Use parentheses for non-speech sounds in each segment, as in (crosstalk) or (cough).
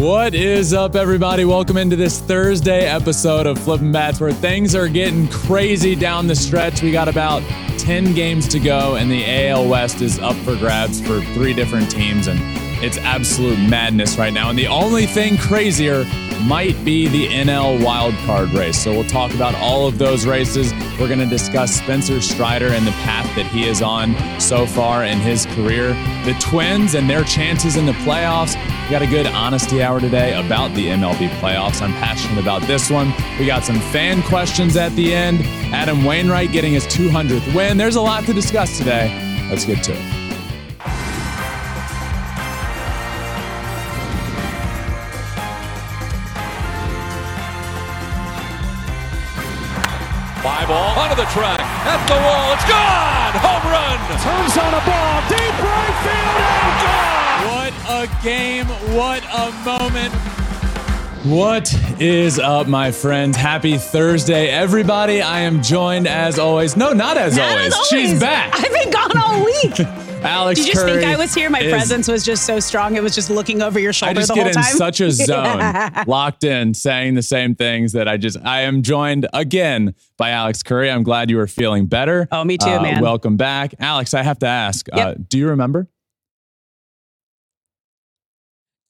What is up, everybody? Welcome into this Thursday episode of Flipping Bats where things are getting crazy down the stretch. We got about 10 games to go, and the AL West is up for grabs for three different teams, and it's absolute madness right now. And the only thing crazier might be the NL wildcard race. So we'll talk about all of those races. We're going to discuss Spencer Strider and the path that he is on so far in his career, the Twins and their chances in the playoffs. We got a good honesty hour today about the MLB playoffs. I'm passionate about this one. We got some fan questions at the end. Adam Wainwright getting his 200th win. There's a lot to discuss today. Let's get to it. Fly ball onto the track, at the wall, it's gone! Home run! Turns on a ball, deep right field, and gone! A game, what a moment. What is up, my friends? Happy Thursday, everybody. I am joined as always. No, not as, Not always. as always. She's back. I've been gone all week. (laughs) Alex Did you just Curry think I was here? My is- presence was just so strong. It was just looking over your shoulder I just the get whole in time. such a (laughs) zone, locked in, saying the same things that I just. I am joined again by Alex Curry. I'm glad you are feeling better. Oh, me too, Uh, man. Welcome back, Alex. I have to ask. Uh, do you remember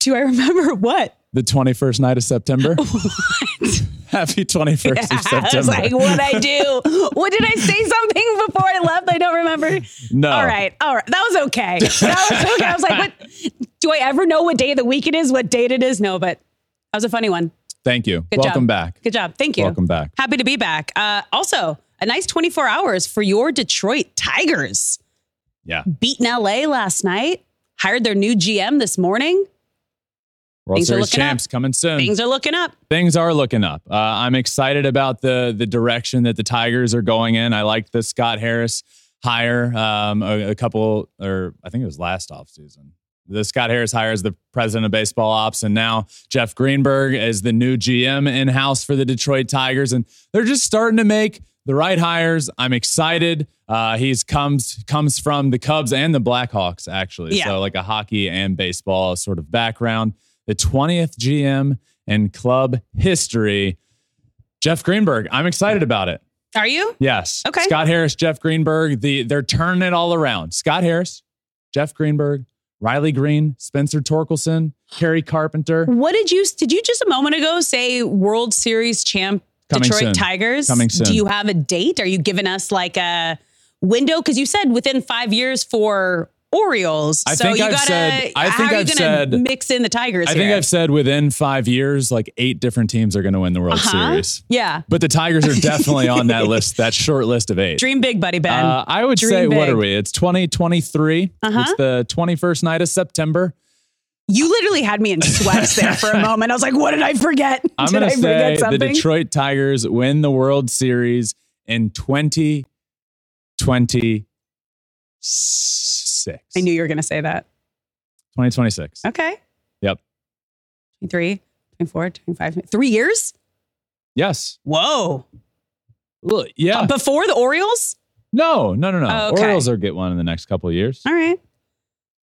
Do I remember (laughs) what? the 21st night of September? (laughs) Happy 21st of September. (laughs) I was like, what I do? what did I say something before I left? I don't remember. no. All right, all right, that was okay. That was okay. I was like, what? Do I ever know what day of the week it is? What date it is? No, but that was a funny one. Thank you. Good Welcome job. back. Good job. Thank you. Welcome back. Happy to be back. Uh, also, a nice 24 hours for your Detroit Tigers. Yeah. Beaten LA last night. Hired their new GM this morning. World Things are Series looking up. champs coming soon. Things are looking up. things are looking up. Uh, I'm excited about the the direction that the Tigers are going in. I liked the Scott Harris hire um, a, a couple, or I think it was last offseason. The Scott Harris hire as the president of baseball ops, and now Jeff Greenberg is the new GM in house for the Detroit Tigers, and they're just starting to make the right hires. I'm excited. Uh, he's comes comes from the Cubs and the Blackhawks actually, Yeah. so like a hockey and baseball sort of background. The 20th GM in club history. Jeff Greenberg. I'm excited about it. Are you? Yes. Okay. Scott Harris, Jeff Greenberg. The they're turning it all around. Scott Harris, Jeff Greenberg, Riley Greene, Spencer Torkelson, Kerry Carpenter. What did you did you just a moment ago say World Series champ Coming Detroit soon. Tigers? Coming soon. Do you have a date? Are you giving us like a window? Because you said within five years for Orioles. I so think you I've gotta said- I think I've said- mix in the Tigers I think? I've said within five years, like eight different teams are going to win the World Uh-huh. Series. Yeah. But the Tigers are definitely on that (laughs) list, that short list of eight. Dream big, buddy Ben. Uh, I would Dream say, what are we? It's 2023. Uh-huh. It's the 21st night of September. you literally had me in sweats there for a (laughs) moment. I was like, what did I forget? I'm did going I to say the? Detroit Tigers win the World Series in 2026. I knew you were going to say that. 2026. Okay. Yep. 23, 24, 25, three years? Yes. Whoa. Well, yeah. Uh, before the Orioles? no, no, no, no. Oh, okay. Orioles will get one in the next couple of years. All right.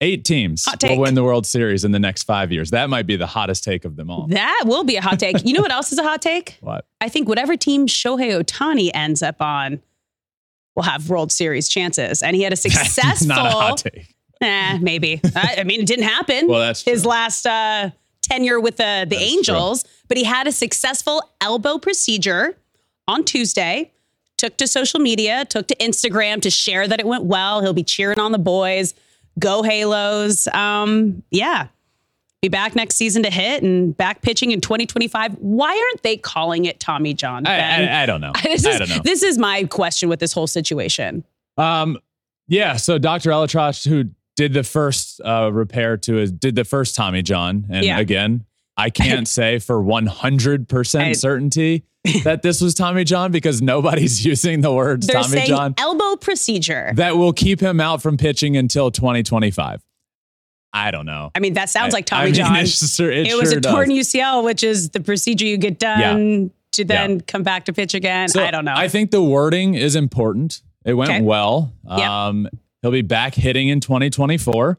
Eight teams will win the World Series in the next five years. That might be the hottest take of them all. That will be a hot take. You know what else is a hot take? (laughs) What? I think whatever team Shohei Ohtani ends up on will have World Series chances. And he had a (laughs) successful. not a hot take. (laughs) Eh, maybe. I, I mean, it didn't happen. Well, that's his last uh, tenure with the the That's Angels, but he had a successful elbow procedure on Tuesday. Took to social media, took to Instagram to share that it went well. He'll be cheering on the boys. Go Halos! Um, yeah, be back next season to hit and back pitching in 2025. Why aren't they calling it Tommy John? I, I, I don't know. (laughs) this I is don't know. this is my question with this whole situation. Um, yeah. So Dr. ElAttrache, who did the first uh, repair to his, did the first Tommy John, and Yeah. again, I can't (laughs) say for 100% I- certainty (laughs) that this was Tommy John because nobody's using the words They're Tommy saying John. elbow procedure. That will keep him out from pitching until 2025. I don't know. I mean, that sounds like I- (laughs) I Tommy mean, John. It, sure- it it was sure a torn does. UCL, which is the procedure you get done to then come back to pitch again. So I don't know. I think the wording is important. It went Okay. well. Yep. Um, he'll be back hitting in 2024.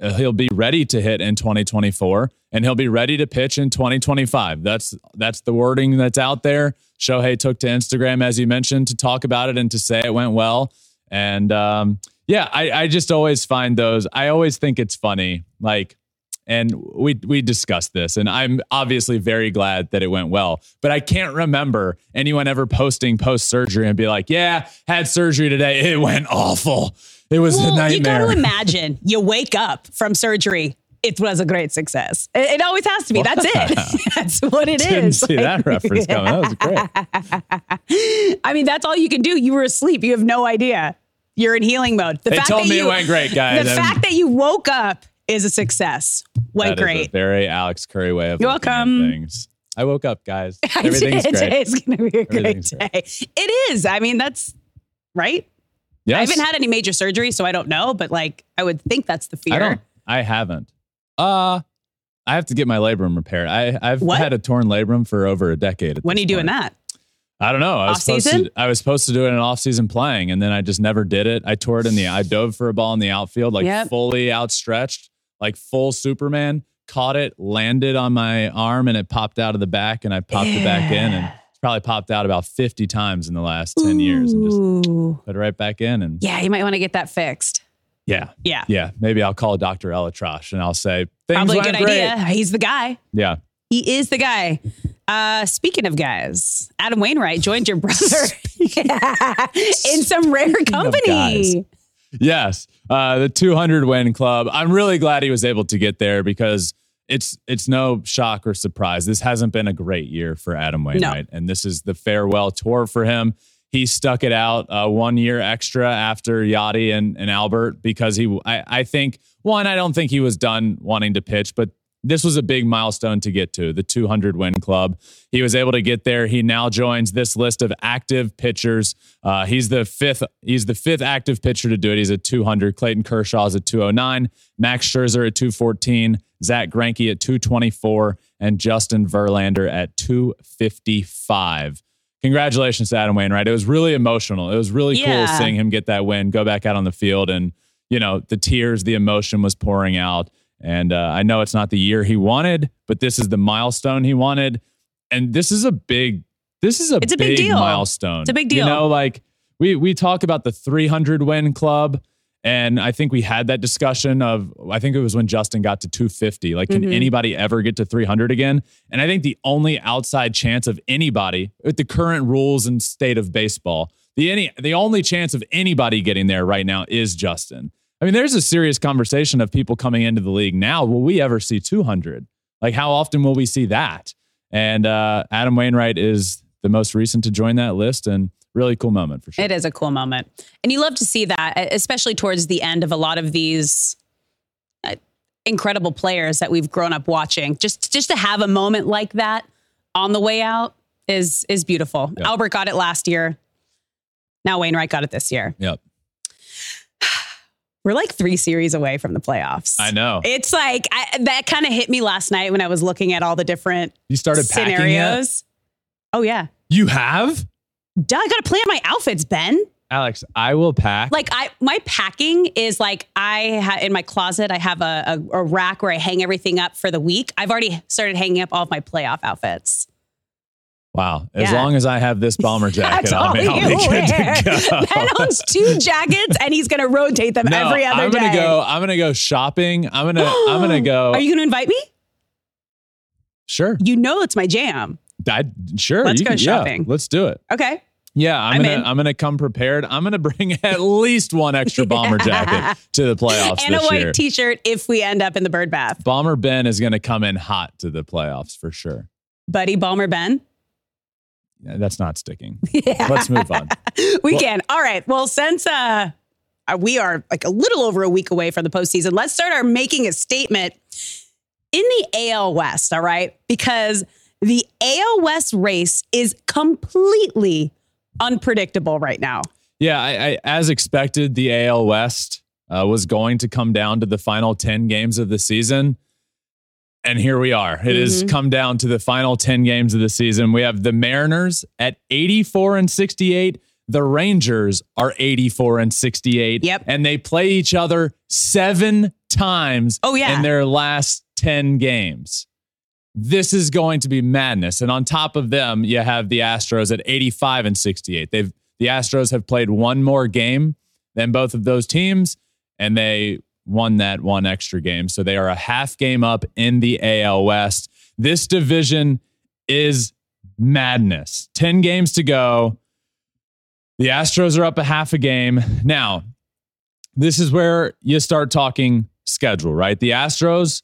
Uh, He'll be ready to hit in 2024, and he'll be ready to pitch in 2025. That's that's the wording that's out there. Shohei took to Instagram, as you mentioned, to talk about it and to say it went well. And um, yeah, I, I just always find those. I always think it's funny, like and we we discussed this and i'm obviously very glad that it went well but i can't remember anyone ever posting post surgery and be like yeah had surgery today it went awful it was a well, you got nightmare to imagine you wake up from surgery. It was a great success. It, always has to be. That's it. (laughs) that's what it is. didn't see that reference coming that was great (laughs) I mean, that's all you can do. You were asleep. You have no idea. You're in healing mode. The they fact told that me you, it went great guys The I'm- fact that you woke up is a success. Went that is a great. very alex curry way of You're welcome. things i woke up guys (laughs) everything's great Today's going to be a great day. great. It is. I mean, that's right. yes I haven't had any major surgery, so I don't know, but like, I would think that's the fear. i don't i haven't uh I have to get my labrum repaired. I, I've What? had a torn labrum for over a decade. at when are you doing that? I don't know. I was supposed Off-season? to. I was supposed to do it in off season playing, and then I just never did it. I tore it in the. I dove for a ball in the outfield, like Yep. fully outstretched, like full Superman. Caught it, landed on my arm, and it popped out of the back, and I popped it back in, and it's probably popped out about fifty times in the last ten years, and just put it right back in. And Yeah, you might want to get that fixed. yeah, Yeah. yeah. Maybe I'll call Dr. ElAttrache and I'll say Probably a good great. idea. He's the guy. Yeah, He is the guy. Uh, speaking of guys, Adam Wainwright joined your brother (laughs) in some rare company. Yes, uh, the 200 win club. I'm really glad he was able to get there because it's it's no shock or surprise. This hasn't been a great year for Adam Wainwright, and this is the farewell tour for him. He stuck it out uh, one year extra after Yadi and, and Albert because he. I, I think one. I don't think he was done wanting to pitch, but this was a big milestone to get to the 200 win club. He was able to get there. He now joins this list of active pitchers. Uh, he's the fifth. He's the fifth active pitcher to do it. He's at 200. Clayton Kershaw is at 209. Max Scherzer at 214. Zack Greinke at 224, and Justin Verlander at 255. Congratulations to Adam Wainwright. It was really emotional. It was really Yeah. cool seeing him get that win, go back out on the field, and you know the tears, the emotion was pouring out. And uh, I know it's not the year he wanted, but this is the milestone he wanted, and this is a big, this is a, It's a big big deal. milestone. It's a big deal. You know, like we we talk about the 300 win club, and I think we had that discussion of I think it was when Justin got to 250. Like, can Mhm. anybody ever get to 300 again? And I think the only outside chance of anybody with the current rules and state of baseball, the any the only chance of anybody getting there right now is Justin. I mean, there's a serious conversation of people coming into the league now. Will we ever see 200? Like, how often will we see that? And uh, Adam Wainwright is the most recent to join that list, and really cool moment for sure. It is a cool moment. And you love to see that, especially towards the end of a lot of these uh, incredible players that we've grown up watching. Just just to have a moment like that on the way out is is beautiful. Yeah. Albert got it last year. Now Wainwright got it this year. Yep. We're like three series away from the playoffs. I know. It's like I, that kind of hit me last night when I was looking at all the different You started packing scenarios. Oh yeah, You have? duh! I got to plan my outfits, Ben. Alex, I will pack. like I my packing is like I ha- in my closet I have a, a a rack where I hang everything up for the week. I've already started hanging up all of my playoff outfits. Wow. As Yeah. long as I have this bomber (laughs) jacket That's on all me, I'll you be good wear. to go. (laughs) Ben owns two jackets and he's gonna rotate them no, every other day. I'm gonna go. I'm gonna go shopping. I'm gonna. I'm gonna (gasps) go. Are you gonna invite me? sure? You know it's my jam. I, sure. Let's go can- yeah, shopping. let's do it. Okay. Yeah, I'm, I'm gonna. in. I'm gonna come prepared. I'm gonna bring (laughs) at least one extra bomber jacket to the playoffs and a white year. t-shirt if we end up in the bird bath. bomber Ben is gonna come in hot to the playoffs for sure. Buddy Bomber Ben. That's not sticking. (laughs) Yeah. Let's move on. (laughs) we Well- can. All right. Well, since uh, uh, we are like a little over a week away from the postseason, let's start our making a statement. in the AL West, all right? Because the AL West race is completely unpredictable right now. Yeah, I, I, as expected, the AL West uh, was going to come down to the final 10 games of the season. And here we are. It mm-hmm. has come down to the final 10 games of the season. We have the Mariners at 84 and 68. The Rangers are 84 and 68. Yep. And they play each other seven times oh, yeah. in their last 10 games. This is going to be madness. And on top of them, you have the Astros at 85 and 68. They've the Astros have played one more game than both of those teams, and they won that one extra game. So they are a half game up in the AL West. This division is madness. 10 games to go. The Astros are up a half a game. Now, this is where you start talking schedule, right? The Astros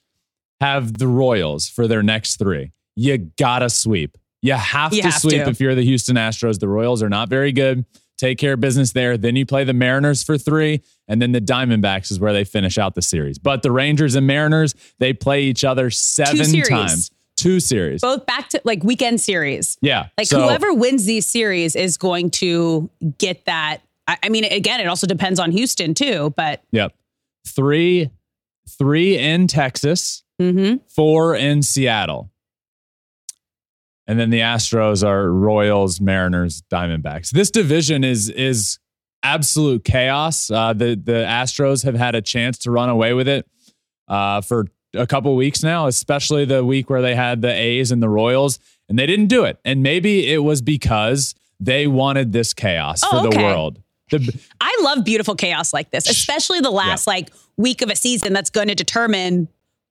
have the Royals for their next three. You gotta sweep. You have you to have sweep to. if you're the Houston Astros. The Royals are not very good. Take care of business there. Then you play the Mariners for three, and then the Diamondbacks is where they finish out the series. But the Rangers and Mariners, they play each other seven times. Two series. Both back to like weekend series. Yeah. Like so, whoever wins these series is going to get that. I, I mean, again, it also depends on Houston too, but. Yep. Three, three in Texas, mm-hmm. four in Seattle. And then the Astros are Royals, Mariners, Diamondbacks. This division is is absolute chaos. Uh, the the Astros have had a chance to run away with it uh, for a couple weeks now, especially the week where they had the A's and the Royals, and they didn't do it. And maybe it was because they wanted this chaos oh, for the world. The, I love beautiful chaos like this, especially the last yeah. like week of a season that's going to determine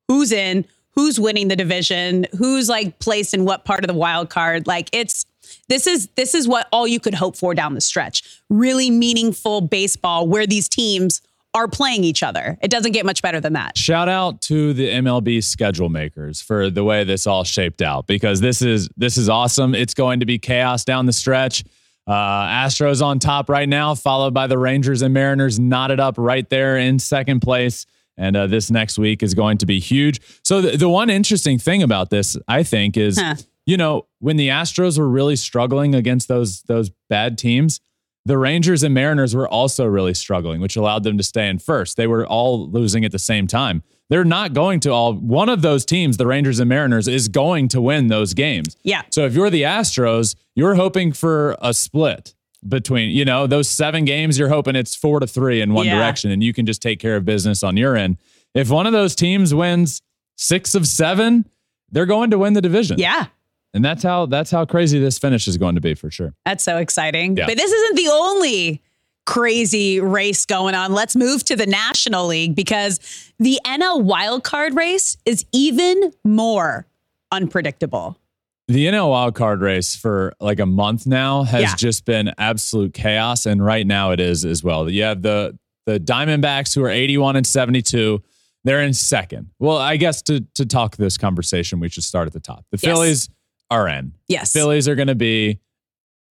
who's in, who's winning the division, who's like placed in what part of the wild card. Like it's this is this is what all you could hope for down the stretch. Really meaningful baseball where these teams are playing each other. It doesn't get much better than that. Shout out to the MLB schedule makers for the way this all shaped out because this is this is awesome. It's going to be chaos down the stretch. Uh, Astros on top right now, followed by the Rangers and Mariners knotted up right there in second place. And uh, this next week is going to be huge. So, the, the one interesting thing about this, I think, is huh. you know when the Astros were really struggling against those those bad teams, the Rangers and Mariners were also really struggling, which allowed them to stay in first. They were all losing at the same time. They're not going to all. One of those teams, the Rangers and Mariners, is going to win those games. Yeah. So if you're the Astros, you're hoping for a split between you know those seven games you're hoping it's four to three in one yeah. direction and you can just take care of business on your end. If one of those teams wins six of seven they're going to win the division. Yeah. And that's how that's how crazy this finish is going to be for sure. That's so exciting. Yeah. but this isn't the only crazy race going on. Let's move to the national league because the nl wildcard race is even more unpredictable the NL wildcard race for like a month now has yeah. just been absolute chaos, and right now it is as well. You have the the Diamondbacks who are 81 and 72. They're in second. Well, I guess to to talk this conversation, we should start at the top. The yes. Phillies are in. Yes, Phillies are going to be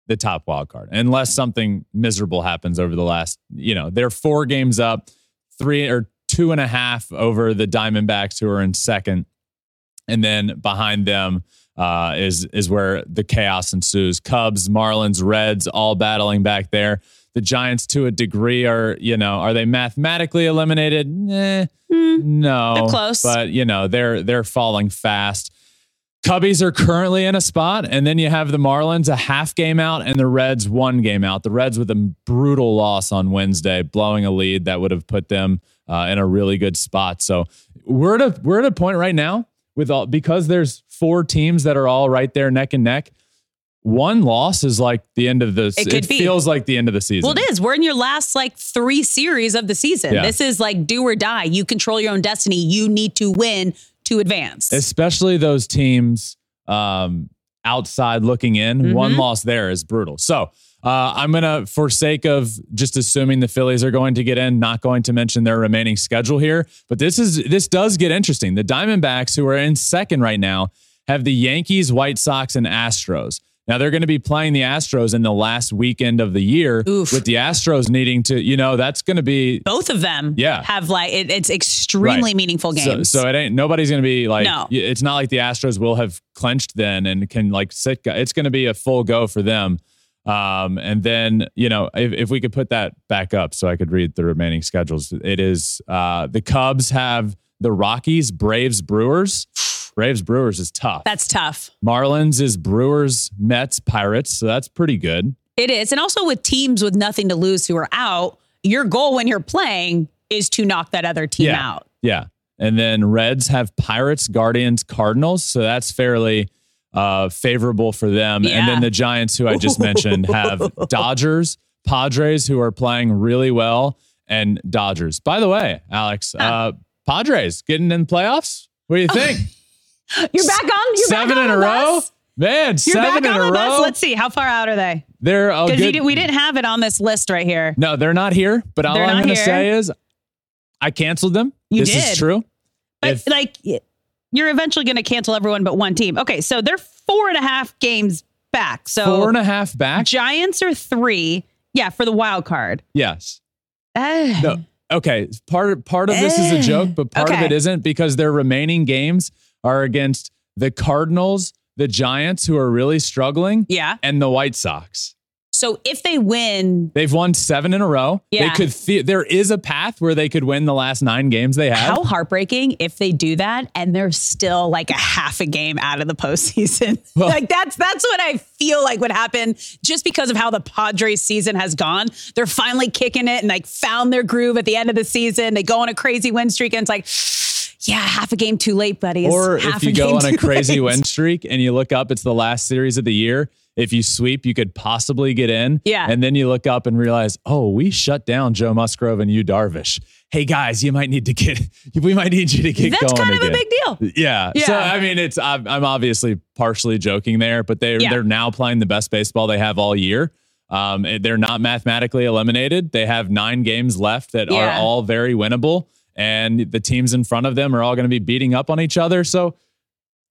the top wild card unless something miserable happens over the last. You know, they're four games up, three or two and a half over the Diamondbacks who are in second, and then behind them uh, is is where the chaos ensues. Cubs, Marlins, Reds, all battling back there. The Giants, to a degree, are you know are they mathematically eliminated? Eh, mm, no, they're close, but you know they're they're falling fast. Cubbies are currently in a spot, and then you have the Marlins a half game out, and the Reds one game out. The Reds with a brutal loss on Wednesday, blowing a lead that would have put them uh, in a really good spot. So we're at a we're at a point right now with all because there's four teams that are all right there neck and neck. One loss is like the end of the. It, it feels like the end of the season. Well, it is. We're in your last like three series of the season. Yeah. This is like do or die. You control your own destiny. You need to win to advance. Especially those teams um, outside looking in. Mm-hmm. One loss there is brutal. So uh, I'm going to, for sake of just assuming the Phillies are going to get in, not going to mention their remaining schedule here. But this is this does get interesting. The Diamondbacks, who are in second right now, have the Yankees, White Sox, and Astros. Now they're going to be playing the Astros in the last weekend of the year Oof. with the Astros needing to, you know, that's going to be Both of them Yeah. have like it, it's extremely Right. meaningful games. so it ain't nobody's going to be like No. it's not like the Astros will have clenched then and can like sit it's going to be a full go for them. Um, and then, you know, if, if we could put that back up so I could read the remaining schedules, it is uh, the Cubs have the Rockies, Braves, Brewers. Braves, Brewers is tough. That's tough. Marlins is Brewers, Mets, Pirates. So that's pretty good. It is. And also with teams with nothing to lose who are out, your goal when you're playing is to knock that other team yeah. out. Yeah. And then Reds have Pirates, Guardians, Cardinals. So that's fairly uh, favorable for them. Yeah. And then the Giants, who I just mentioned, have (laughs) Dodgers, Padres, who are playing really well, and Dodgers. By the way, Alex, uh, Padres getting in playoffs. What do you think? (laughs) (laughs) You're back on. You're seven back on in a row? bus? Man, You're seven back in on a row. bus. Let's see how far out are they? They're Because good. we didn't have it on this list right here. No, they're not here. But all They're I'm going to say is, I canceled them. You this did. is true. But If- like, you're eventually going to cancel everyone but one team. Okay, so they're four and a half games back. So four and a half back. Giants are three. Yeah, for the wild card. yes. Uh, No. Okay. Part part of this is a joke, but part of it isn't because their remaining games are against the Cardinals, the Giants, who are really struggling, Yeah. and the White Sox. So if they win, They've won seven in a row. Yeah. They could. The- there is a path where they could win the last nine games they have. how heartbreaking if they do that and they're still like a half a game out of the postseason. (laughs) Well- like that's that's what I feel like would happen just because of how the Padres season has gone. They're finally kicking it and like found their groove at the end of the season. They go on a crazy win streak and it's like, yeah, half a game too late, buddies. Or Half if you go on a crazy late. win streak and you look up, it's the last series of the year. If you sweep, you could possibly get in. Yeah. And then you look up and realize, oh, we shut down Joe Musgrove and Yu Darvish. Hey guys, you might need to get. (laughs) We might need you to get That's going That's kind of again. a big deal. Yeah. So I mean, it's I'm, I'm obviously partially joking there, but they Yeah. they're now playing the best baseball they have all year. Um, they're not mathematically eliminated. They have nine games left that Yeah. are all very winnable, and the teams in front of them are all going to be beating up on each other. So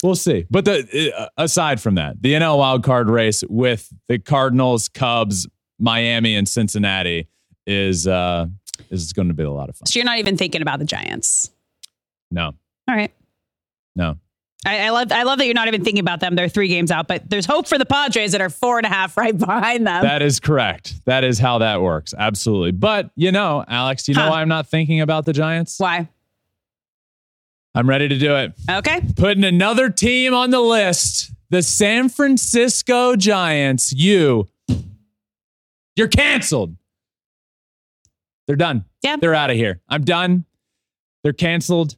we'll see. But the uh, aside from that, the NL wild card race with the Cardinals, Cubs, Miami, and Cincinnati is uh, is going to be a lot of fun. So you're not even thinking about the Giants. No, All right. no. I, I love I love that you're not even thinking about them. They're three games out, but there's hope for the Padres that are four and a half (laughs) right behind them. That is correct. That is how that works. Absolutely. But you know, Alex, do you know why I'm not thinking about the Giants? Why? I'm ready to do it. Okay. Putting another team on the list. The San Francisco Giants. You. You're canceled. They're done. Yeah. They're out of here. I'm done. They're canceled.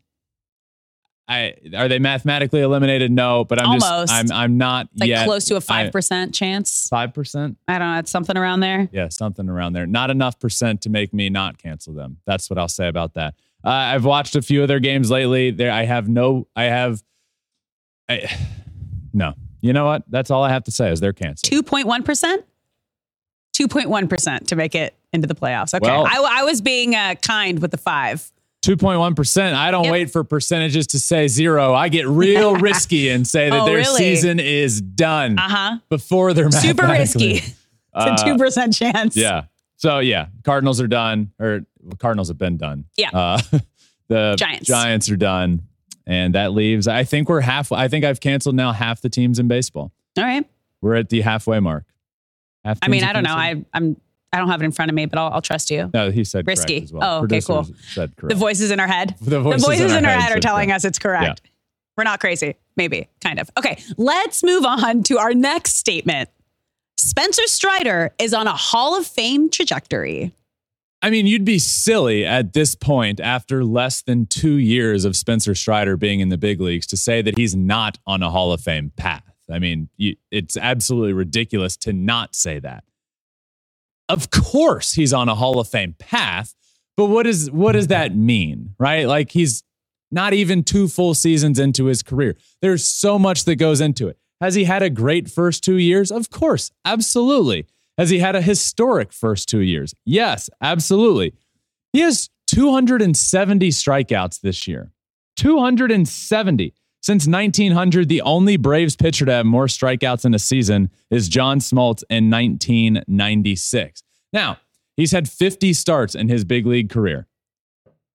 I are they mathematically eliminated? No, but I'm Almost. just I'm I'm not Like yet. close to a five percent chance. Five percent. I don't know. It's something around there. Yeah, something around there. Not enough percent to make me not cancel them. That's what I'll say about that. Uh, I've watched a few of their games lately. There, I have no. I have. I, (sighs) no. You know what? That's all I have to say is they're canceled. Two point one percent. Two point one percent to make it into the playoffs. Okay. Well- I, I was being uh, kind with the five. Two point one percent. I don't Yep. wait for percentages to say zero. I get real (laughs) risky and say that Oh, their really? season is done Uh huh. before they're Super risky. Uh, (laughs) It's a two percent chance. Yeah. So yeah, Cardinals are done, or Cardinals have been done. Yeah. Uh, (laughs) the Giants. Giants are done, and that leaves. I think we're half. I think I've canceled now half the teams in baseball. All right. We're at the halfway mark. Half I mean, I don't know. I I'm I don't have it in front of me, but I'll, I'll trust you. no, he said correct Risky. as well. Oh, okay, cool. Said The voices in our head. (laughs) The voices, the voices in our, head, are telling correct. us it's correct. We're not crazy. Maybe, kind of. Okay, let's move on to our next statement. Spencer Strider is on a Hall of Fame trajectory. I mean, you'd be silly at this point after less than two years of Spencer Strider being in the big leagues to say that he's not on a Hall of Fame path. I mean, you, it's absolutely ridiculous to not say that. Of course, he's on a Hall of Fame path, but what is what does that mean, right? Like he's not even two full seasons into his career. There's so much that goes into it. Has he had a great first two years? Of course, absolutely. Has he had a historic first two years? Yes, absolutely. He has 270 strikeouts this year. 270. Since 1900, the only Braves pitcher to have more strikeouts in a season is John Smoltz in 1996. Now, he's had 50 starts in his big league career.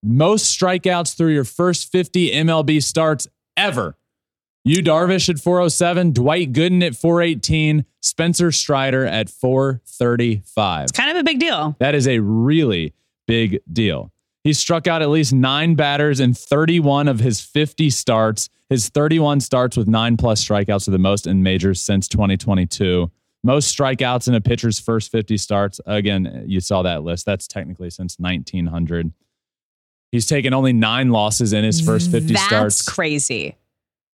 Most strikeouts through your first 50 MLB starts ever. Yu Darvish at 407, Dwight Gooden at 418, Spencer Strider at 435. It's kind of a big deal. That is a really big deal. He struck out at least nine batters in 31 of his 50 starts. His 31 starts with nine plus strikeouts are the most in majors since 2022. Most strikeouts in a pitcher's first 50 starts. Again, you saw that list. That's technically since 1900. He's taken only nine losses in his first 50 That's starts. crazy.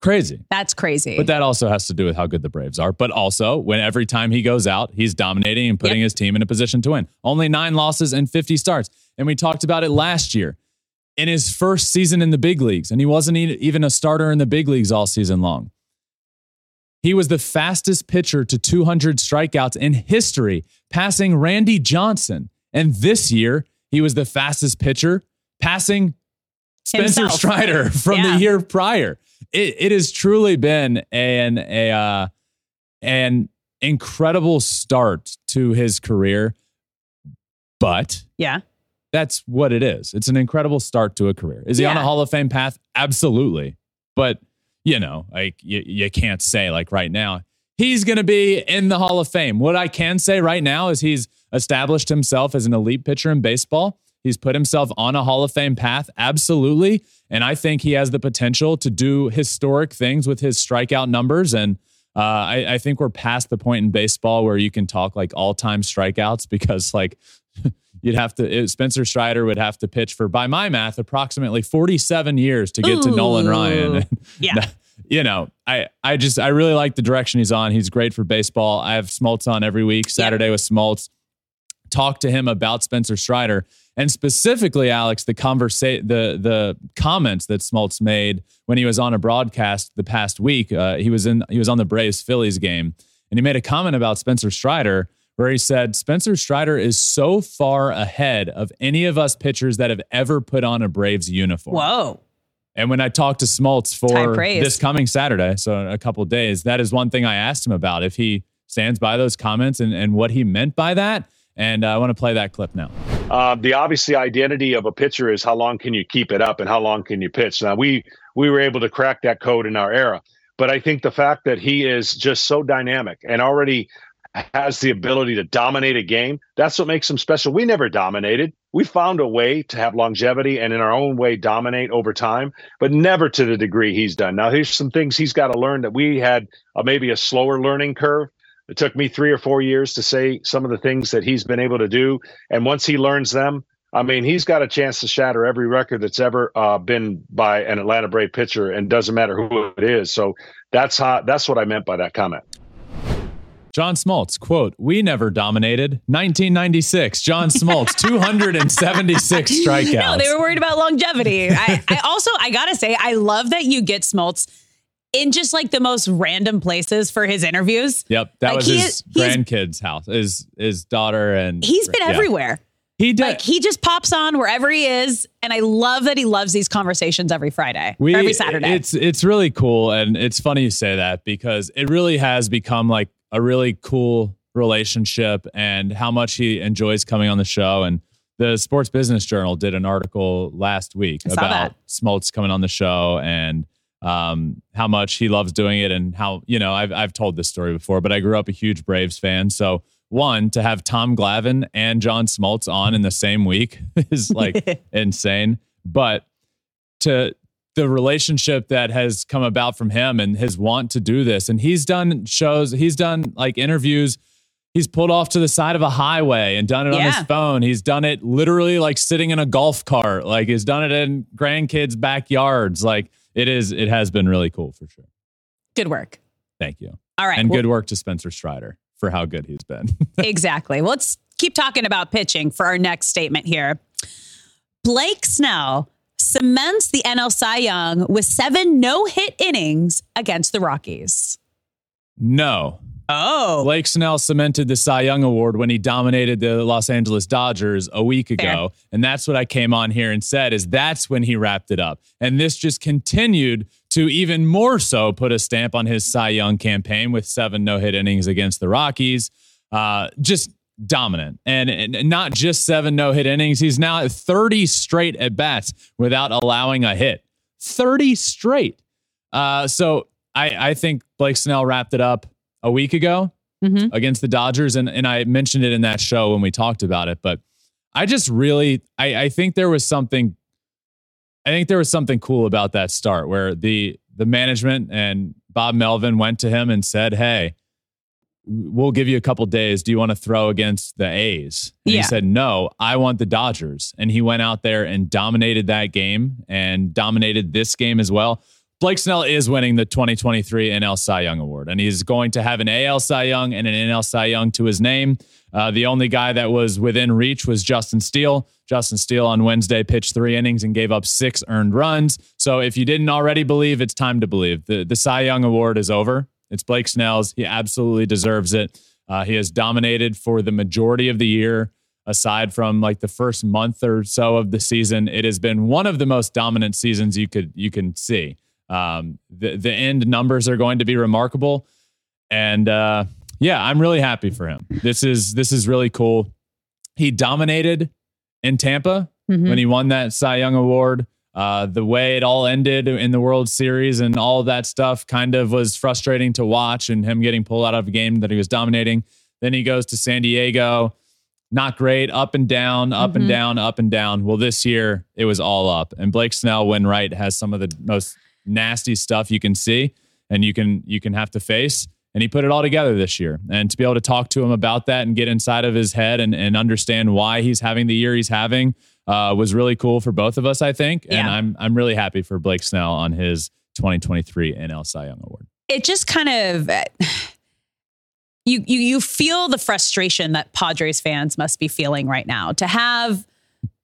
Crazy. That's crazy. But that also has to do with how good the Braves are. But also, when every time he goes out, he's dominating and putting Yep. his team in a position to win. Only nine losses and 50 starts. And we talked about it last year in his first season in the big leagues. And he wasn't even a starter in the big leagues all season long. He was the fastest pitcher to 200 strikeouts in history, passing Randy Johnson. And this year, he was the fastest pitcher, passing Spencer Himself. Strider (laughs) from Yeah. the year prior. It, it has truly been an a uh, an incredible start to his career, but yeah. That's what it is. It's an incredible start to a career. Is he on a Hall of Fame path? Absolutely. But, you know, like you, you can't say like right now, he's going to be in the Hall of Fame. What I can say right now is he's established himself as an elite pitcher in baseball. He's put himself on a Hall of Fame path. Absolutely. And I think he has the potential to do historic things with his strikeout numbers. And uh, I, I think we're past the point in baseball where you can talk like all time strikeouts because, like, (laughs) you'd have to it- Spencer Strider would have to pitch for by my math approximately 47 years to get to Nolan Ooh. Ryan. (laughs) Yeah. you know, I I just I really like the direction he's on. He's great for baseball. I have Smoltz on every week. Saturday with Smoltz. Talk to him about Spencer Strider and specifically Alex the conversa- the the comments that Smoltz made when he was on a broadcast the past week. Uh, he was in he was on the Braves Phillies game and he made a comment about Spencer Strider where he said Spencer Strider is so far ahead of any of us pitchers that have ever put on a Braves uniform. Whoa. And when I talked to Smoltz for this coming Saturday, so in a couple of days, that is one thing I asked him about if he stands by those comments and, and what he meant by that. And uh, I want to play that clip now. Uh, the obviously identity of a pitcher is how long can you keep it up and how long can you pitch. Now we we were able to crack that code in our era, but I think the fact that he is just so dynamic and already has the ability to dominate a game, that's what makes him special. We never dominated. We found a way to have longevity and in our own way dominate over time, but never to the degree he's done. Now here's some things he's got to learn that we had uh, maybe a slower learning curve. It took me three or four years to say some of the things that he's been able to do. And once he learns them, I mean, he's got a chance to shatter every record that's ever uh, been by an Atlanta Brave pitcher, and doesn't matter who it is. So that's how that's what I meant by that comment. John Smoltz, quote, We never dominated. 1996, John Smoltz, (laughs) 276 strikeouts. (laughs) No, they were worried about longevity. I, I also, I gotta say, I love that you get Smoltz in just like the most random places for his interviews. Yep, that Like, was he his is- grandkid's house, his his daughter, and He's been yeah. everywhere. He did. Like he just pops on wherever he is, and I love that he loves these conversations every Friday, we, every Saturday. It's it's really cool, and it's funny you say that because it really has become like a really cool relationship, and how much he enjoys coming on the show. And the Sports Business Journal did an article last week about that. Smoltz coming on the show and um, how much he loves doing it, and how you know I've I've told this story before, but I grew up a huge Braves fan, so. One to have Tom Glavine and John Smoltz on in the same week (laughs) is like (laughs) insane. But to the relationship that has come about from him and his want to do this. And he's done shows, he's done like interviews. He's pulled off to the side of a highway and done it on his phone. He's done it literally like sitting in a golf cart. Like he's done it in grandkids' backyards. Like it is, it has been really cool for sure. good work. Thank you. All right, And well- good work to Spencer Strider for how good he's been. (laughs) exactly. Well, let's keep talking about pitching for our next statement here. Blake Snell cements the NL Cy Young with seven no hit innings against the Rockies. no. Oh, Blake Snell cemented the Cy Young Award when he dominated the Los Angeles Dodgers a week ago. And that's what I came on here and said is that's when he wrapped it up. And this just continued to even more so put a stamp on his Cy Young campaign with seven no hit innings against the Rockies. Uh, just dominant. And, and not just seven no hit innings, he's now at 30 straight at bats without allowing a hit. 30 straight. Uh, so I, I think Blake Snell wrapped it up a week ago mm-hmm. against the Dodgers. And, and I mentioned it in that show when we talked about it. But I just really, I, I think there was something I think there was something cool about that start where the the management and Bob Melvin went to him and said, "Hey, we'll give you a couple days. Do you want to throw against the A's?" And yeah. he said, "No, I want the Dodgers." And he went out there and dominated that game and dominated this game as well. Blake Snell is winning the 2023 NL Cy Young Award, and he's going to have an AL Cy Young and an NL Cy Young to his name. Uh, the only guy that was within reach was Justin Steele. Justin Steele on Wednesday pitched three innings and gave up six earned runs. So if you didn't already believe, it's time to believe. The, the Cy Young Award is over. It's Blake Snell's. He absolutely deserves it. Uh, he has dominated for the majority of the year aside from like the first month or so of the season it has been one of the most dominant seasons you could you can see um, the the end numbers are going to be remarkable, and uh, yeah, I'm really happy for him. This is this is really cool. He dominated in Tampa mm-hmm. when he won that Cy Young award. Uh, the way it all ended in the World Series and all that stuff kind of was frustrating to watch, and him getting pulled out of a game that he was dominating. Then he goes to San Diego, not great, up and down, up mm-hmm. and down, up and down. Well, this year it was all up, and Blake Snell, when right, has some of the most nasty stuff you can see and you can you can have to face and he put it all together this year and to be able to talk to him about that and get inside of his head and, and understand why he's having the year he's having uh, was really cool for both of us i think. Yeah. and i'm i'm really happy for blake snell on his 2023 nl cy young award. It just kind of you you you feel the frustration that padres fans must be feeling right now. To have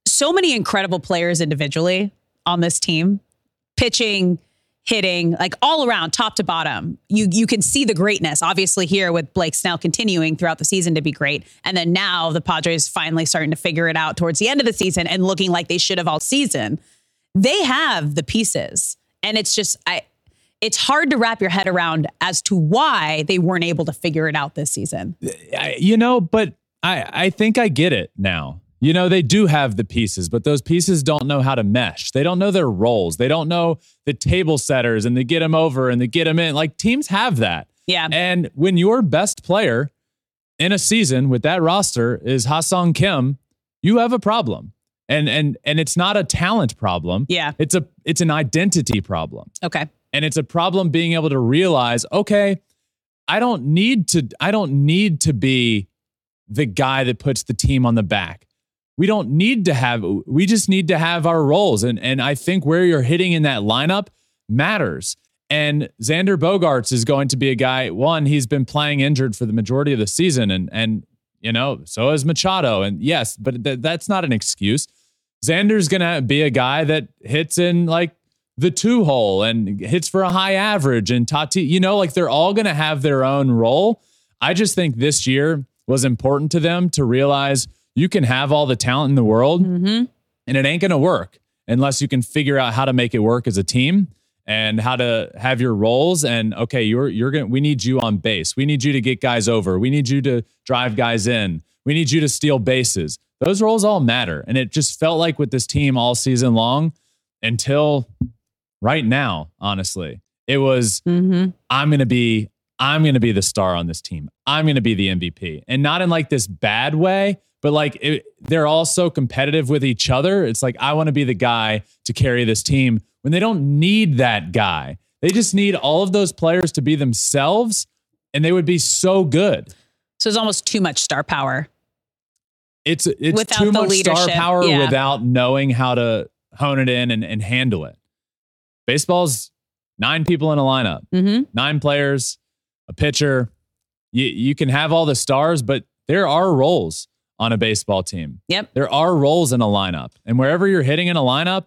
so many incredible players individually on this team pitching hitting, like all around, top to bottom. You you can see the greatness. Obviously, here with Blake Snell continuing throughout the season to be great, and then now the Padres finally starting to figure it out towards the end of the season and looking like they should have all season. They have the pieces, and it's just I. It's hard to wrap your head around as to why they weren't able to figure it out this season. You know, but I I think I get it now. You know, they do have the pieces, but those pieces don't know how to mesh. They don't know their roles. They don't know the table setters and they get them over and they get them in. Like teams have that. Yeah. And when your best player in a season with that roster is Ha-Seong Kim, you have a problem. And and and it's not a talent problem. Yeah. It's a it's an identity problem. Okay. And it's a problem being able to realize, okay, I don't need to I don't need to be the guy that puts the team on the back we don't need to have we just need to have our roles and and I think where you're hitting in that lineup matters. And Xander Bogaerts is going to be a guy. One, he's been playing injured for the majority of the season, and and you know so is Machado. And yes, but th- that's not an excuse. Xander's gonna be a guy that hits in like the two hole and hits for a high average. And Tati, you know, like they're all gonna have their own role. I just think this year was important to them to realize you can have all the talent in the world mm-hmm. and it ain't going to work unless you can figure out how to make it work as a team and how to have your roles and okay you're you're going to we need you on base. We need you to get guys over. We need you to drive guys in. We need you to steal bases. Those roles all matter. And it just felt like with this team all season long until right now honestly it was mm-hmm. i'm going to be i'm going to be the star on this team. I'm going to be the mvp and not in like this bad way but like it, they're all so competitive with each other. It's like I want to be the guy to carry this team when they don't need that guy. They just need all of those players to be themselves and they would be so good. So it's almost too much star power. It's it's without too much leadership. star power yeah. without knowing how to hone it in and, and handle it. Baseball's nine people in a lineup, mm-hmm. nine players, a pitcher. You, you can have all the stars, but there are roles on a baseball team. Yep. There are roles in a lineup. And wherever you're hitting in a lineup,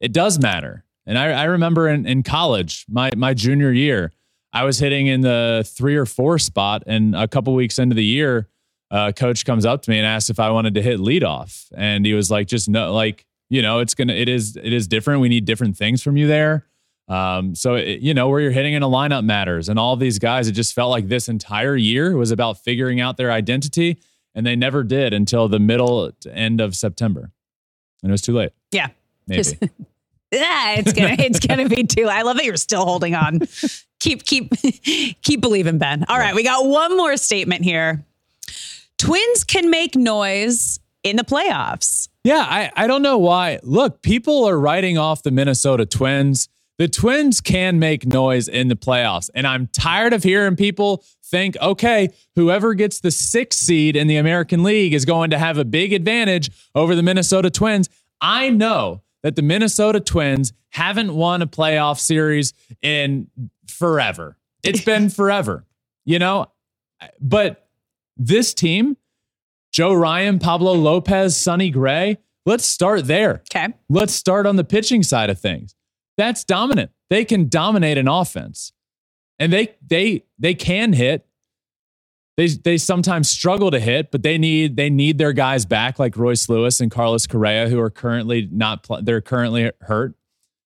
it does matter. And I, I remember in, in college, my, my junior year, I was hitting in the three or four spot. And a couple weeks into the year, uh, coach comes up to me and asks if I wanted to hit leadoff. And he was like, just no, like, you know, it's gonna, it is, it is different. We need different things from you there. Um, so it, you know where you're hitting in a lineup matters, and all these guys. It just felt like this entire year was about figuring out their identity, and they never did until the middle to end of September, and it was too late. Yeah, maybe. Just- (laughs) yeah, it's gonna it's (laughs) gonna be too. I love that you're still holding on. keep keep (laughs) keep believing, Ben. All right, we got one more statement here. Twins can make noise in the playoffs. Yeah, I, I don't know why. Look, people are writing off the Minnesota Twins. The Twins can make noise in the playoffs. And I'm tired of hearing people think, okay, whoever gets the sixth seed in the American League is going to have a big advantage over the Minnesota Twins. I know that the Minnesota Twins haven't won a playoff series in forever. It's been (laughs) forever, you know? But this team, Joe Ryan, Pablo Lopez, Sonny Gray, let's start there. Okay. Let's start on the pitching side of things. That's dominant. They can dominate an offense. And they they they can hit. They they sometimes struggle to hit, but they need they need their guys back like Royce Lewis and Carlos Correa who are currently not pl- they're currently hurt.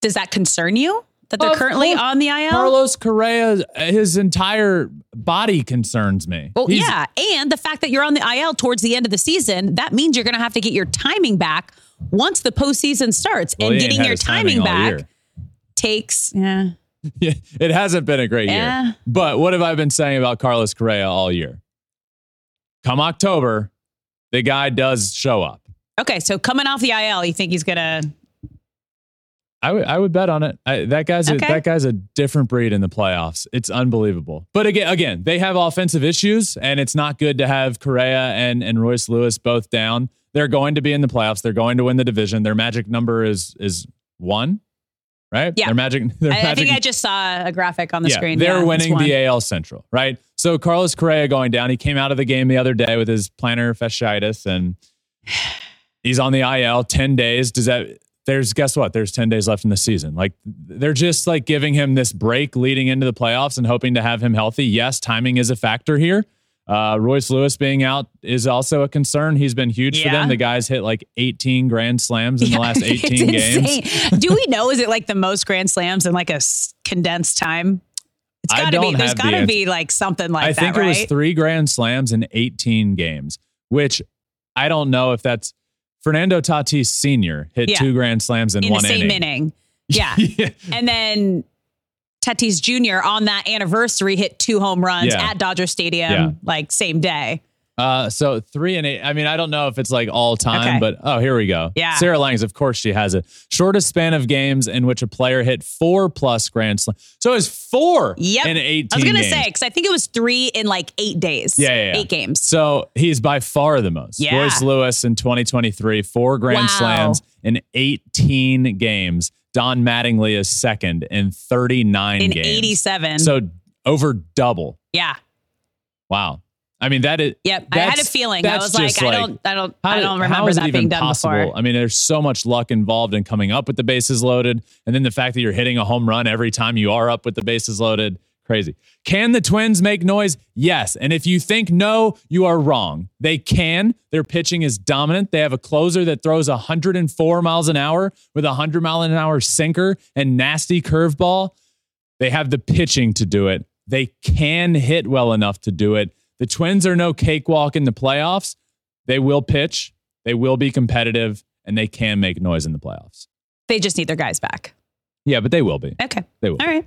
Does that concern you that they're Of currently course. on the IL? Carlos Correa his entire body concerns me. Well, He's- yeah, and the fact that you're on the IL towards the end of the season, that means you're going to have to get your timing back once the postseason starts, well, and getting your his timing back year. takes. Yeah, Yeah, (laughs) it hasn't been a great Yeah. year. But what have I been saying about Carlos Correa all year? Come October, the guy does show up. okay. So coming off the IL, you think he's gonna? I would I would bet on it. I, that guy's a, that guy's a different breed in the playoffs. It's unbelievable. But again, again, they have offensive issues, and it's not good to have Correa and and Royce Lewis both down. They're going to be in the playoffs. They're going to win the division. Their magic number is is one, right? Yeah. Their magic. (laughs) Their I, I magic think I just saw a graphic on the yeah, screen. They're Yeah, winning the AL Central, right? So Carlos Correa going down. He came out of the game the other day with his plantar fasciitis, and (sighs) he's on the IL ten days. Does that? There's guess what? There's ten days left in the season. Like they're just like giving him this break leading into the playoffs and hoping to have him healthy. Yes, timing is a factor here. Uh, Royce Lewis being out is also a concern. He's been huge for them. The guy's hit like 18 grand slams in the last (laughs) 18 it's games. Do we know? Is it like the most grand slams in like a condensed time? It's got to be. don't There's have the got to answer. be like something like I that, I think right? it was three grand slams in 18 games, which I don't know if that's Fernando Tatis Sr. hit Yeah. two grand slams in, in one the same inning. inning. (laughs) Yeah. yeah. And then Tatis Jr. on that anniversary hit two home runs Yeah. at Dodger Stadium, Yeah. like same day. Uh, so three and eight. I mean, I don't know if it's like all time, Okay. but oh, here we go. Yeah. Sarah Langs, of course, she has it. Shortest span of games in which a player hit four plus grand slam. So it's four Yep. in 18 I was gonna games. say because I think it was three in like eight days. Yeah, yeah, yeah. eight games. So he's by far the most. Yeah. Royce Lewis in 2023, four grand Wow. slams in 18 games. Don Mattingly is second in 39 in games. 87. So over double. yeah, Wow. I mean, that is. yep. I had a feeling. I was like, just I don't, I don't, how I don't remember that being done possible? before. I mean, there's so much luck involved in coming up with the bases loaded, and then the fact that you're hitting a home run every time you are up with the bases loaded, crazy. Can the Twins make noise? Yes. And if you think no, you are wrong. They can. Their pitching is dominant. They have a closer that throws 104 miles an hour with a 100 mile an hour sinker and nasty curveball. They have the pitching to do it. They can hit well enough to do it. The Twins are no cakewalk in the playoffs. They will pitch, they will be competitive, and they can make noise in the playoffs. they just need their guys back. Yeah, but they will be. Okay. They will. All right.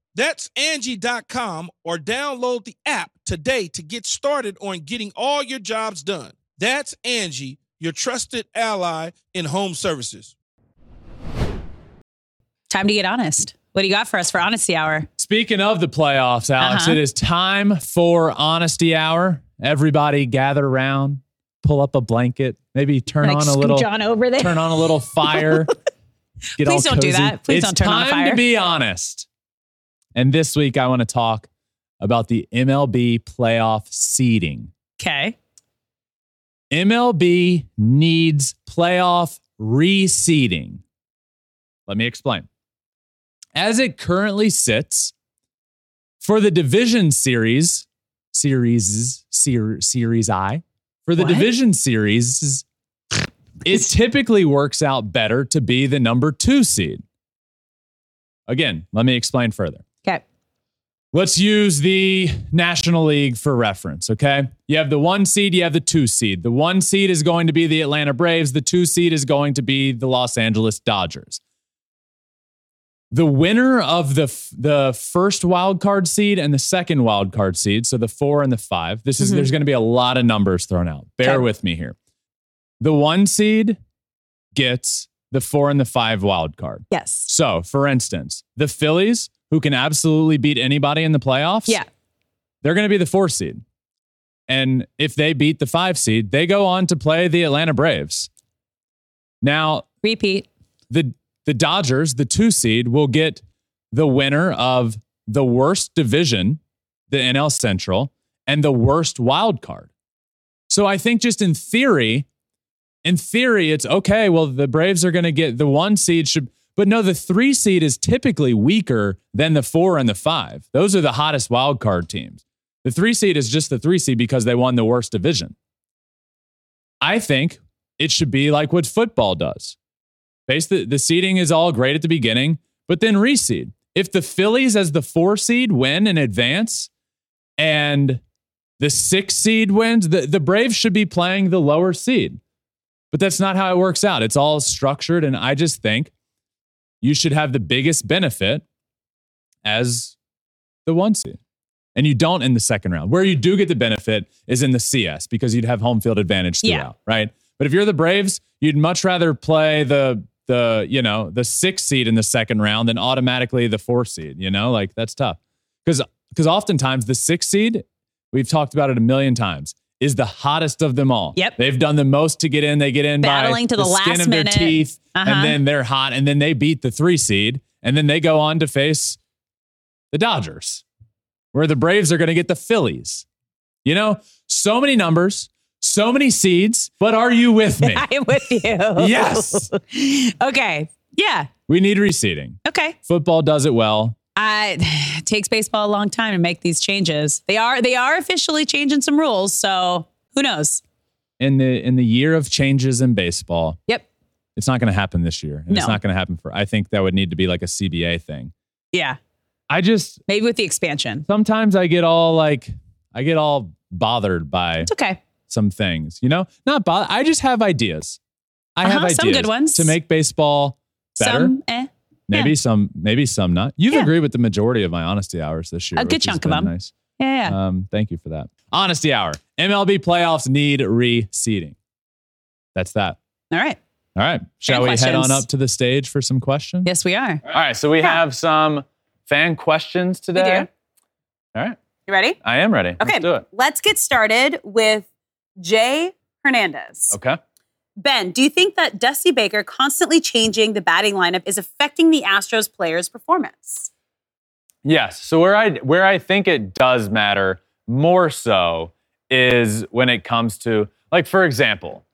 That's Angie.com or download the app today to get started on getting all your jobs done. That's Angie, your trusted ally in home services. Time to get honest. What do you got for us for Honesty Hour? Speaking of the playoffs, Alex, Uh-huh. it is time for Honesty Hour. Everybody gather around, pull up a blanket, maybe turn Like on a little on over there. turn on a little fire. (laughs) Please don't do that. Please it's don't turn on a fire. time to be honest. And this week, I want to talk about the MLB playoff seeding. Okay. MLB needs playoff reseeding. Let me explain. As it currently sits, for the division series, series, ser- series I, for the What? division series, it (laughs) typically works out better to be the number two seed. Again, let me explain further. Let's use the National League for reference, okay? You have the one seed, you have the two seed. The one seed is going to be the Atlanta Braves, the two seed is going to be the Los Angeles Dodgers. The winner of the f- the first wild card seed and the second wild card seed, so the 4 and the 5. This is Mhm. there's going to be a lot of numbers thrown out. Bear Okay. with me here. The one seed gets the 4 and the 5 wild card. Yes. So, for instance, the Phillies, who can absolutely beat anybody in the playoffs, Yeah. they're going to be the four seed. And if they beat the five seed, they go on to play the Atlanta Braves. Now, Repeat. the the Dodgers, the two seed, will get the winner of the worst division, the NL Central, and the worst wild card. So I think just in theory, in theory, it's okay. Well, the Braves are going to get the one seed should, but no, the three seed is typically weaker than the four and the five. Those are the hottest wild card teams. The three seed is just the three seed because they won the worst division. I think it should be like what football does. Base the, the seeding is all great at the beginning, but then reseed. If the Phillies as the four seed win and advance, and the six seed wins, the, the Braves should be playing the lower seed. But that's not how it works out. It's all structured. And I just think you should have the biggest benefit as the one seed. And you don't in the second round. Where you do get the benefit is in the CS because you'd have home field advantage Yeah. throughout, right? But if you're the Braves, you'd much rather play the the you know the sixth seed in the second round than automatically the fourth seed. You know, like that's tough because because oftentimes the sixth seed we've talked about it a million times is the hottest of them all. Yep. they've done the most to get in. They get in Battling by to the skin last of their minute. teeth, Uh-huh. and then they're hot, and then they beat the three seed, and then they go on to face the Dodgers, where the Braves are going to get the Phillies. You know, so many numbers, so many seeds, but are you with me? (laughs) I'm with you. Yes. (laughs) okay. Yeah. we need reseeding. Okay. Football does it well. I it (sighs) takes baseball a long time to make these changes. They are they are officially changing some rules, so who knows? In the in the year of changes in baseball, Yep. it's not going to happen this year, and it's not going to happen for. I think that would need to be like a CBA thing. Yeah. I just Maybe with the expansion. sometimes I get all like I get all bothered by It's okay. some things, you know? Not bother. I just have ideas. I have Uh-huh, ideas some good ones. to make baseball better. Some eh. Maybe yeah. some, maybe some not. You've Yeah. agreed with the majority of my honesty hours this year. A good chunk of them. Nice. Yeah, yeah. Um, thank you for that. Honesty hour. MLB playoffs need reseeding. That's that. All right. All right. Shall Fan we head on up to the stage for some questions? Yes, we are. All right. So we have some fan questions today. do. All right. You ready? I am ready. Okay. Let's do it. Let's get started with Jay Hernandez. Okay. Ben, do you think that Dusty Baker constantly changing the batting lineup is affecting the Astros players' performance? Yes. So where I where I think it does matter more so is when it comes to like for example,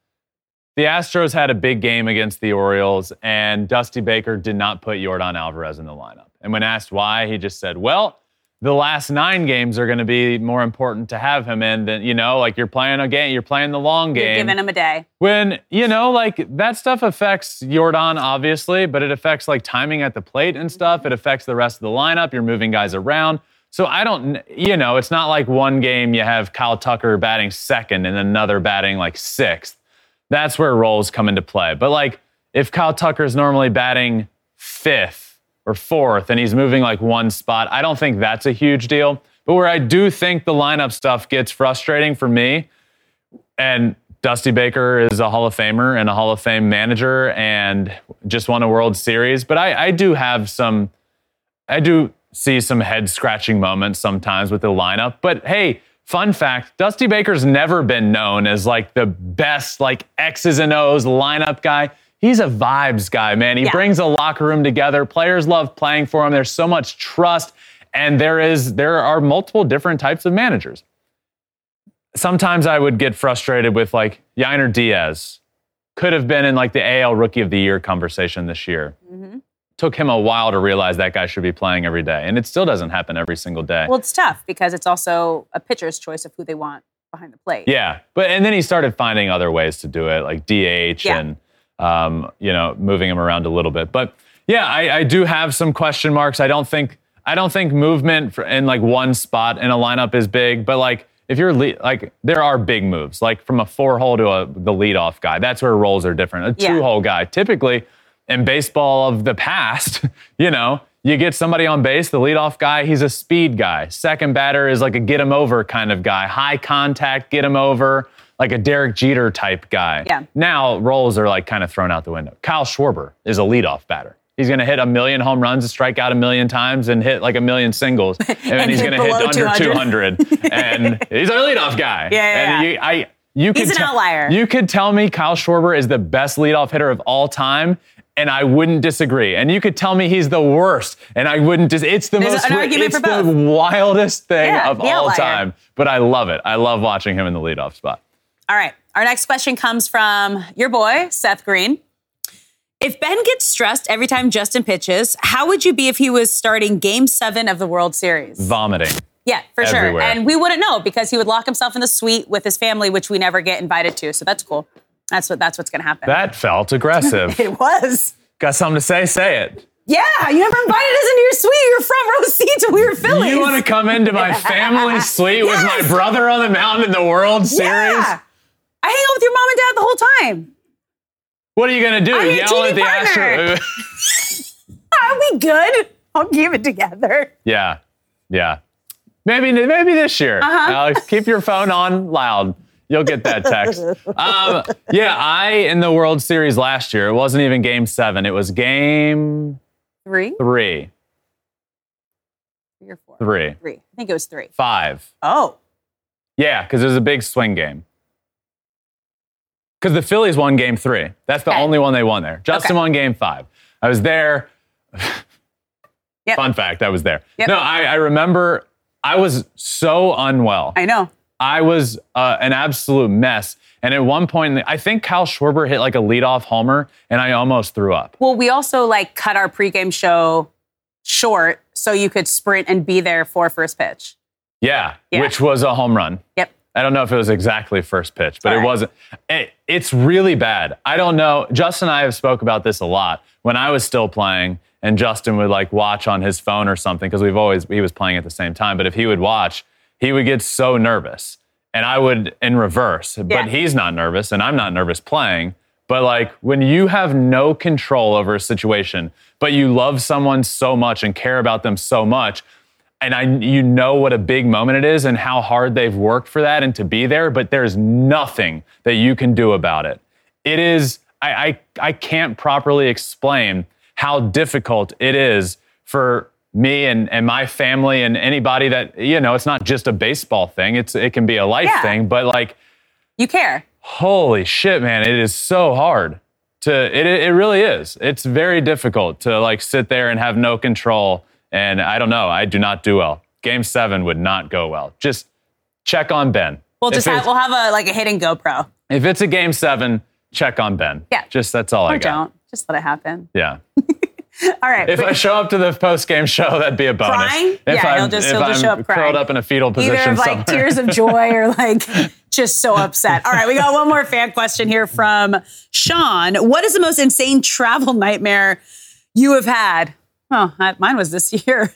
the Astros had a big game against the Orioles and Dusty Baker did not put Yordan Alvarez in the lineup. And when asked why, he just said, "Well, the last nine games are going to be more important to have him in than you know like you're playing a game you're playing the long You're game. giving him a day. when you know like that stuff affects yordan obviously but it affects like timing at the plate and stuff. It affects the rest of the lineup. You're moving guys around. So i don't you know it's not like one game you have kyle tucker batting second and another batting like sixth. That's where roles come into play. But like if kyle tucker's normally batting fifth or fourth and he's moving like one spot i don't think that's a huge deal but where i do think the lineup stuff gets frustrating for me and Dusty Baker is a Hall of Famer and a Hall of Fame manager and just won a World Series. But I, I do have some, I do see some head scratching moments sometimes with the lineup. But hey, fun fact Dusty Baker's never been known as like the best, like X's and O's lineup guy. He's a vibes guy, man. He Yeah. brings a locker room together. Players love playing for him. There's so much trust. And there is there are multiple different types of managers sometimes I would get frustrated with like Yainer Diaz could have been in like the AL Rookie of the Year conversation this year. Mm-hmm. Took him a while to realize that guy should be playing every day, and it still doesn't happen every single day. Well, it's tough because it's also a pitcher's choice of who they want behind the plate. yeah, but and then he started finding other ways to do it, like DH Yeah. and um, you know moving him around a little bit. But yeah, I, I do have some question marks. I don't think I don't think movement for, in like one spot in a lineup is big, but like if you're le- like there are big moves, like from a four hole to a the leadoff guy. That's where roles are different. A two hole guy, typically in baseball of the past, (laughs) you know, you get somebody on base, the leadoff guy, he's a speed guy. Second batter is like a get him over kind of guy, high contact, get him over, like a Derek Jeter type guy. Yeah. Now roles are like kind of thrown out the window. Kyle Schwarber is a leadoff batter. He's going to hit a million home runs, and strike out a million times, and hit like a million singles, (laughs) and And he's going to hit under 200. 200, (laughs) and he's a leadoff guy. Yeah, yeah, and yeah. You, I, you He's could an outlier. You could tell me Kyle Schwarber is the best leadoff hitter of all time, and I wouldn't disagree. And you could tell me he's the worst, and I wouldn't. Dis- it's the There's most. an argument it's for the both. wildest thing Yeah, of the all outlier. time. But I love it. I love watching him in the leadoff spot. All right. Our next question comes from your boy, Seth Green. If Ben gets stressed every time Justin pitches, how would you be if he was starting game seven of the World Series? Vomiting. Yeah, for Everywhere. sure. And we wouldn't know because he would lock himself in the suite with his family, which we never get invited to. So that's cool. That's what that's what's gonna happen. That felt aggressive. (laughs) it was. Got something to say? Say it. Yeah, you never invited us into your suite, your front row seats when we were Phillies. You want to come into my family suite with my brother on the mound in the World Series? Yeah. I hang out with your mom and dad the whole time. What are you gonna do? I'm Yell TV at the partner. Astro? (laughs) (laughs) I'll be good. I'll keep it together. yeah, yeah. Maybe maybe this year. Uh-huh. Alex, keep your phone on loud. You'll get that text. (laughs) um, yeah, I in the World Series last year. It wasn't even Game Seven. It was Game Three? Three, Three or four? three, Three. I think it was three. five. Oh. Yeah, because it was a big swing game. Because the Phillies won game three. That's the Okay. only one they won there. Justin Okay. won game five. I was there. Yep. Fun fact, I was there. Yep. No, I, I remember I was so unwell. I know. I was uh, an absolute mess. And at one point, I think Kyle Schwarber hit like a leadoff homer, and I almost threw up. Well, we also like cut our pregame show short so you could sprint and be there for first pitch. Yeah, Yeah. which was a home run. Yep. I don't know if it was exactly first pitch, but All it right. wasn't. It, it's really bad. I don't know. Justin and I have spoke about this a lot. When I was still playing, and Justin would like watch on his phone or something because we've always he was playing at the same time. But if he would watch, he would get so nervous, and I would in reverse. Yeah. But he's not nervous, and I'm not nervous playing. But like when you have no control over a situation, but you love someone so much and care about them so much, and I you know what a big moment it is and how hard they've worked for that and to be there, but there's nothing that you can do about it. It is I I, I can't properly explain how difficult it is for me and, and my family and anybody that you know it's not just a baseball thing it's it can be a life Yeah. thing but like You care. holy shit man it is so hard to it, it really is it's very difficult to like sit there and have no control and i don't know i do not do well game seven would not go well just check on ben We'll just have, we'll have a like a hidden GoPro. if it's a game seven check on ben Yeah. just that's all Or i got don't. Just let it happen. yeah (laughs) All right. If I show up to the post game show, that'd be a bonus. Crying? If Yeah, I'm, he'll just- he'll just show up crying. curled up in a fetal position either of like somewhere. tears of joy or like (laughs) just so upset. All right, we got one more fan question here from Sean. What is the most insane travel nightmare you have had? Oh, I- mine was this (laughs) year.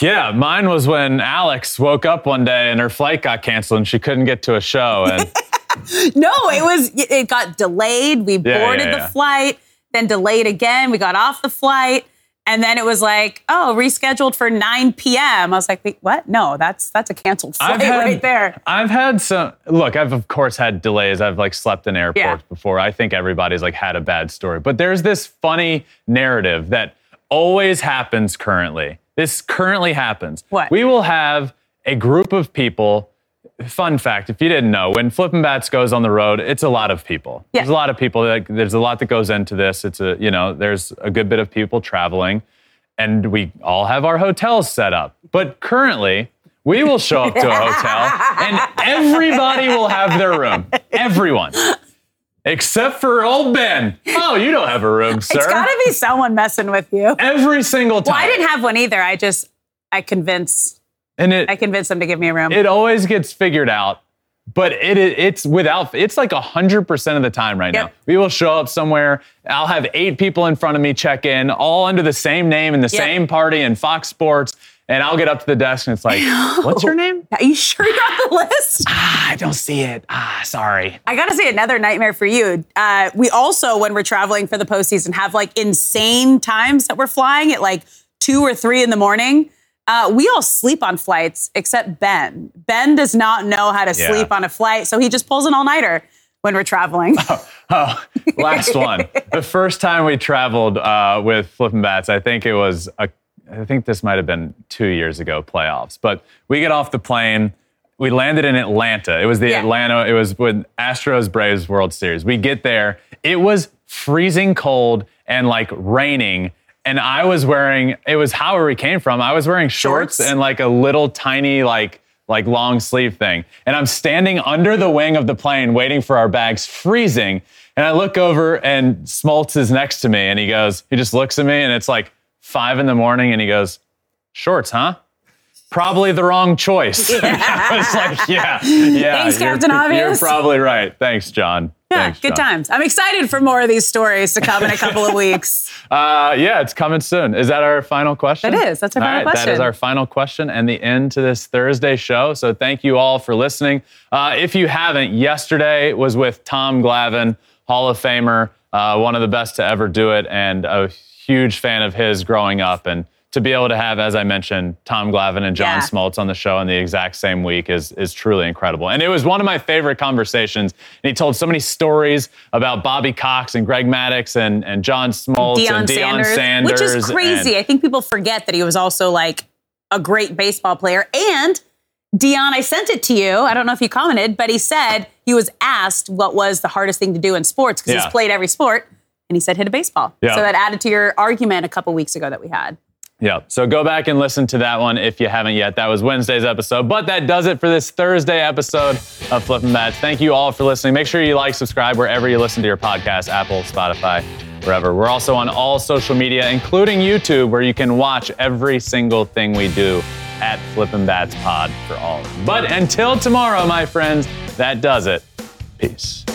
Yeah, mine was when Alex woke up one day and her flight got canceled and she couldn't get to a show. And (laughs) No, it was it got delayed. We Yeah, boarded yeah, the flight, then delayed again. We got off the flight, and then it was like, oh, rescheduled for 9 p.m. I was like, wait, what? No, that's that's a canceled flight right there. I've had some. Look, I've of course had delays. I've like slept in airports Yeah. before. I think everybody's like had a bad story. But there's this funny narrative that always happens currently. This currently happens. What? We will have a group of people. Fun fact: If you didn't know, when Flippin' Bats goes on the road, it's a lot of people. Yeah. There's a lot of people. Like, there's a lot that goes into this. It's a you know, there's a good bit of people traveling, and we all have our hotels set up. But currently, we will show up to a hotel, and everybody will have their room. Everyone. Except for old Ben. Oh, you don't have a room, sir. It's got to be someone messing with you. Every single time. Well, I didn't have one either. I just I convinced and it, I convinced them to give me a room. it always gets figured out but it, it it's without it's like 100% of the time right Yep. now we will show up somewhere i'll have eight people in front of me check in all under the same name in the Yep. same party in fox sports and i'll get up to the desk and it's like (laughs) what's your name Are you sure you're on the list? (laughs) ah, i don't see it ah sorry I gotta say another nightmare for you. Uh, we also, when we're traveling for the postseason, have like insane times that we're flying at like two or three in the morning. Uh, we all sleep on flights except Ben. Ben does not know how to Yeah. sleep on a flight, so he just pulls an all nighter when we're traveling. (laughs) Oh, last one. the first time we traveled uh, with Flippin' Bats, I think it was, a, I think this might have been two years ago, playoffs. But we get off the plane. We landed in Atlanta. It was the Yeah. Atlanta, it was with Astros Braves World Series. We get there. It was freezing cold and like raining. And I was wearing, it was however we came from. I was wearing shorts, Shorts? and like a little tiny, like, like long sleeve thing. And I'm standing under the wing of the plane waiting for our bags, freezing. And I look over and Smoltz is next to me and he goes, he just looks at me and it's like five in the morning and he goes, shorts, huh? Probably the wrong choice. (laughs) (laughs) I was like, yeah, (laughs) yeah. Thanks, you're, Captain Obvious. You're probably right. Thanks, John. yeah, Thanks, good John. times. I'm excited for more of these stories to come in a couple of weeks. Uh, yeah, it's coming soon. Is that our final question? It is. That's our All final right, That is question. our final question and the end to this Thursday show. So thank you all for listening. Uh, if you haven't, yesterday was with Tom Glavine, Hall of Famer, uh, one of the best to ever do it, and a huge fan of his growing up. And to be able to have, as I mentioned, Tom Glavine and John Yeah. Smoltz on the show in the exact same week is is truly incredible. And it was one of my favorite conversations. And he told so many stories about Bobby Cox and Greg Maddux and, and John Smoltz Deion and Deion Sanders, Sanders, which is crazy. and- I think people forget that he was also like a great baseball player. And Deion, I sent it to you. I don't know if you commented, but he said he was asked what was the hardest thing to do in sports because Yeah. he's played every sport, and he said hit a baseball. Yeah. So that added to your argument a couple weeks ago that we had. Yeah. So go back and listen to that one if you haven't yet. That was Wednesday's episode. But that does it for this Thursday episode of Flippin' Bats. Thank you all for listening. Make sure you like, subscribe wherever you listen to your podcast, Apple, Spotify, wherever. We're also on all social media, including YouTube, where you can watch every single thing we do at Flippin' Bats Pod for all. But until tomorrow, my friends, that does it. Peace.